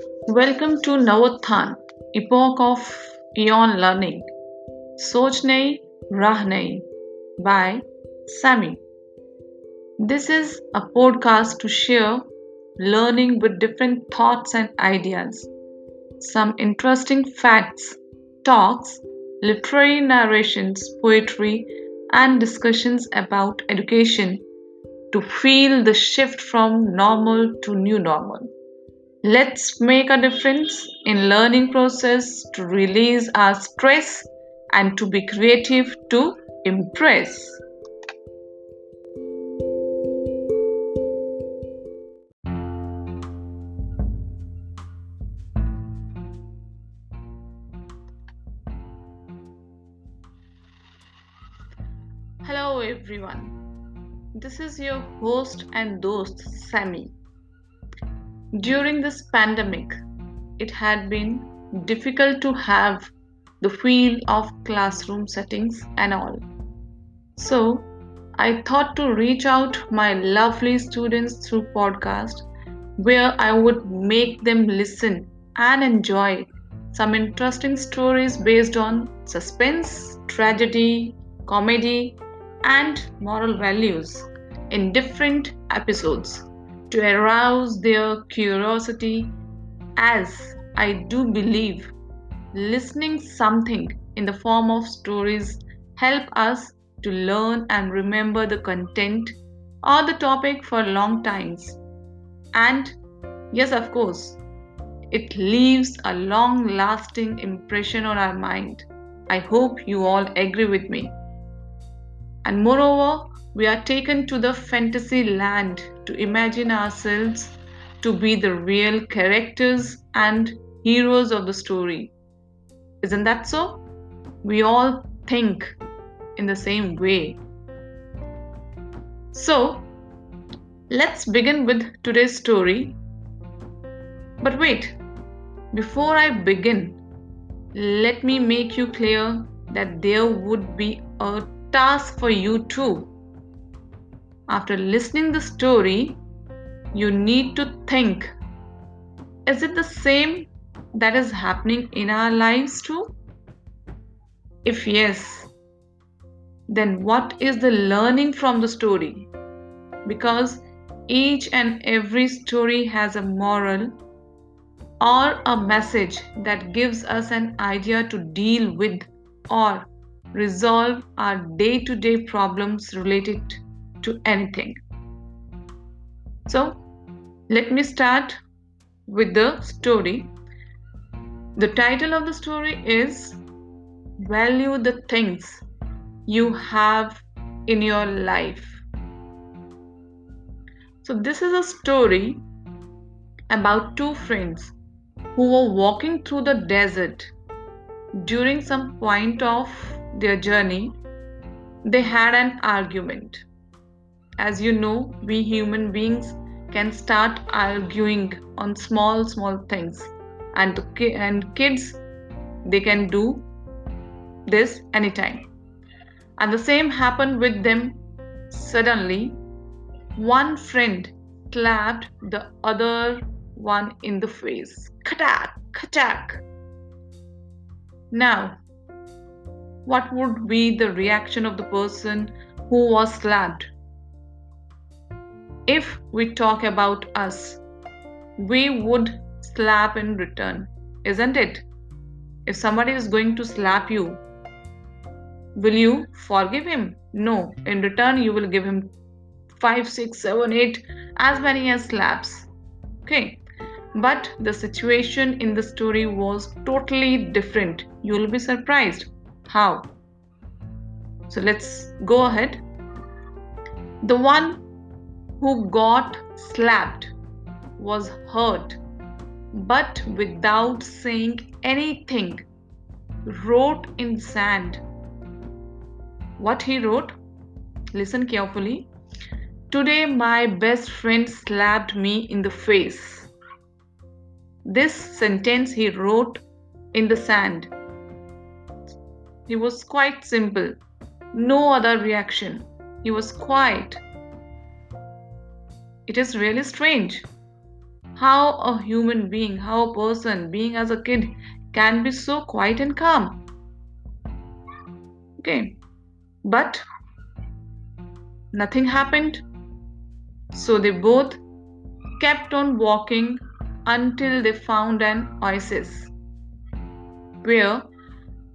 Welcome to Navatan, Epoch of Eon Learning. Sochnei Rahnei by Sami. This is a podcast to share learning with different thoughts and ideas, some interesting facts, talks, literary narrations, poetry, and discussions about education to feel the shift from normal to new normal. Let's make a difference in learning process to release our stress and to be creative to impress. Hello everyone. This is your host and host Sammy. During this pandemic, it had been difficult to have the feel of classroom settings and all. So, I thought to reach out my lovely students through podcast where I would make them listen and enjoy some interesting stories based on suspense, tragedy, comedy, and moral values in different episodes to arouse their curiosity as I do believe listening something in the form of stories help us to learn and remember the content or the topic for long times. And yes of course it leaves a long lasting impression on our mind. I hope you all agree with me. And moreover, we are taken to the fantasy land to imagine ourselves to be the real characters and heroes of the story. Isn't that so? We all think in the same way. So, let's begin with today's story. But wait, before I begin, let me make you clear that there would be a task for you too. After listening the story, you need to think is it the same that is happening in our lives too? If yes, then what is the learning from the story? Because each and every story has a moral or a message that gives us an idea to deal with or resolve our day to day problems related to anything. So, let me start with the story. The title of the story is Value the Things You Have in Your Life. So, this is a story about two friends who were walking through the desert during some point of their journey, they had an argument. As you know, we human beings can start arguing on small, small things, and, and kids they can do this anytime. And the same happened with them. Suddenly, one friend slapped the other one in the face. Khatak, khatak. Now, what would be the reaction of the person who was slapped? If we talk about us, we would slap in return, isn't it? If somebody is going to slap you, will you forgive him? No. In return, you will give him five, six, seven, eight, as many as slaps. Okay. But the situation in the story was totally different. You will be surprised. How? So let's go ahead. The one who got slapped was hurt, but without saying anything, wrote in sand. What he wrote? Listen carefully. Today, my best friend slapped me in the face. This sentence he wrote in the sand. He was quite simple, no other reaction. He was quiet. It is really strange. how a human being, how a person being as a kid can be so quiet and calm. Okay, but nothing happened. So they both kept on walking until they found an oasis where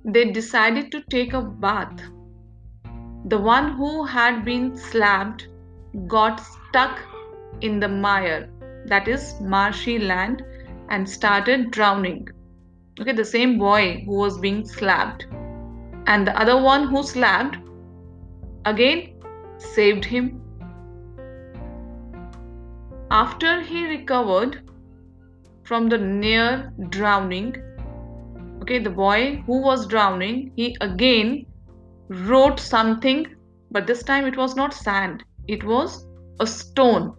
they decided to take a bath. The one who had been slapped got stuck in the mire, that is marshy land, and started drowning. Okay, the same boy who was being slapped. And the other one who slapped again saved him. After he recovered from the near drowning, okay, the boy who was drowning, he again wrote something, but this time it was not sand, it was a stone.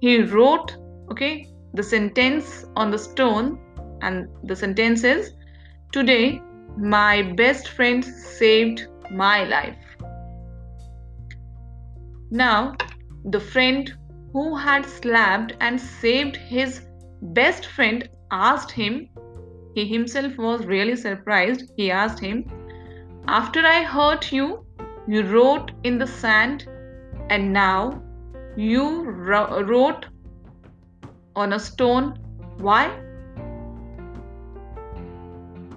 He wrote, okay, the sentence on the stone, and the sentence is Today, my best friend saved my life. Now, the friend who had slapped and saved his best friend asked him, he himself was really surprised. He asked him, After I hurt you, you wrote in the sand, and now you wrote on a stone. Why?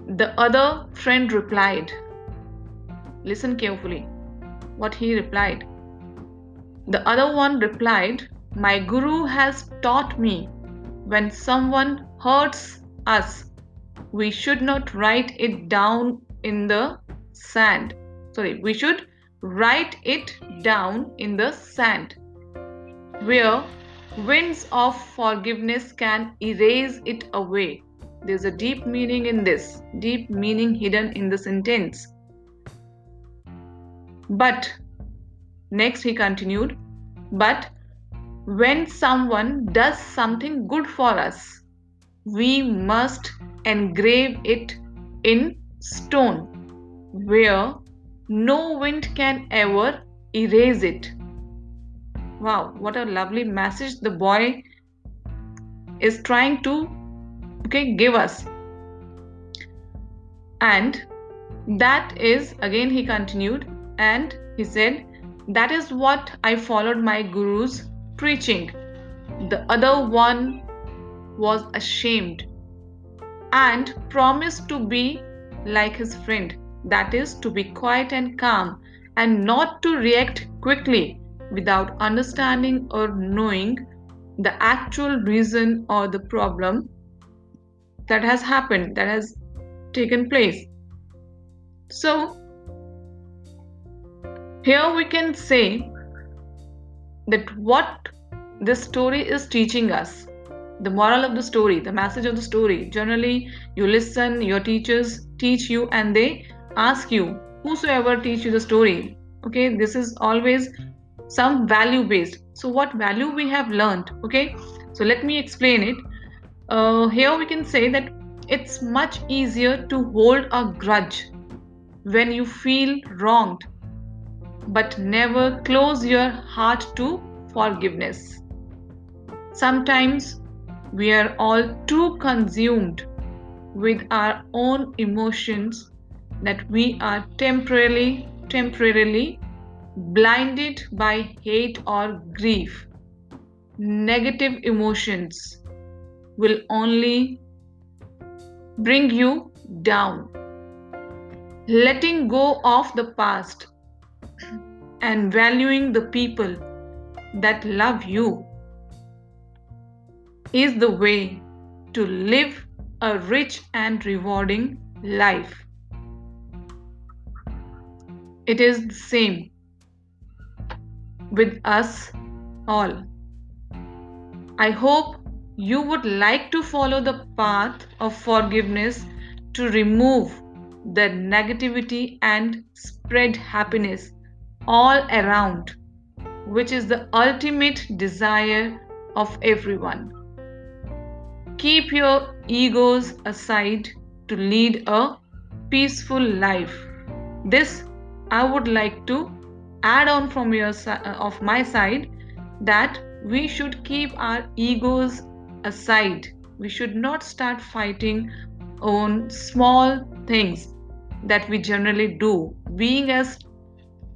The other friend replied, Listen carefully what he replied. The other one replied, My Guru has taught me when someone hurts us, we should not write it down in the sand. Sorry, we should write it down in the sand where winds of forgiveness can erase it away. There's a deep meaning in this, deep meaning hidden in the sentence. But, next he continued, but when someone does something good for us, we must engrave it in stone where no wind can ever erase it. Wow, what a lovely message the boy is trying to okay give us. And that is again he continued and he said that is what I followed my guru's preaching. The other one was ashamed and promised to be like his friend, that is, to be quiet and calm and not to react quickly without understanding or knowing the actual reason or the problem that has happened, that has taken place. So, here we can say that what this story is teaching us the moral of the story, the message of the story. Generally, you listen, your teachers teach you, and they ask you, whosoever teach you the story. Okay, this is always some value based. So, what value we have learned? Okay, so let me explain it. Uh, here we can say that it's much easier to hold a grudge when you feel wronged, but never close your heart to forgiveness. Sometimes we are all too consumed with our own emotions that we are temporarily temporarily blinded by hate or grief negative emotions will only bring you down letting go of the past and valuing the people that love you is the way to live a rich and rewarding life. It is the same with us all. I hope you would like to follow the path of forgiveness to remove the negativity and spread happiness all around, which is the ultimate desire of everyone. Keep your egos aside to lead a peaceful life. This I would like to add on from your uh, of my side that we should keep our egos aside, we should not start fighting on small things that we generally do. Being as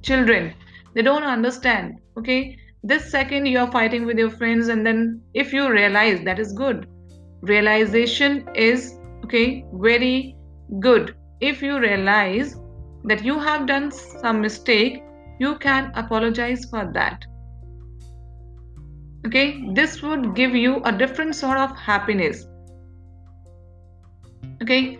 children, they don't understand. Okay, this second you're fighting with your friends, and then if you realize that is good, realization is okay, very good. If you realize that you have done some mistake, you can apologize for that. Okay? This would give you a different sort of happiness. Okay?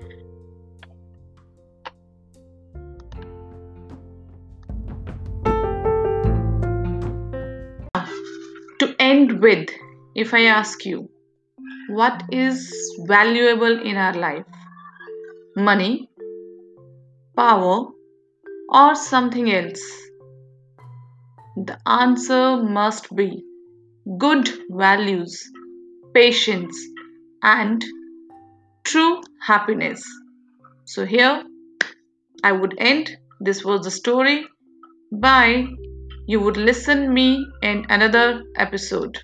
To end with if i ask you what is valuable in our life? Money power or something else the answer must be good values, patience, and true happiness. So, here I would end. This was the story. Bye. You would listen me in another episode.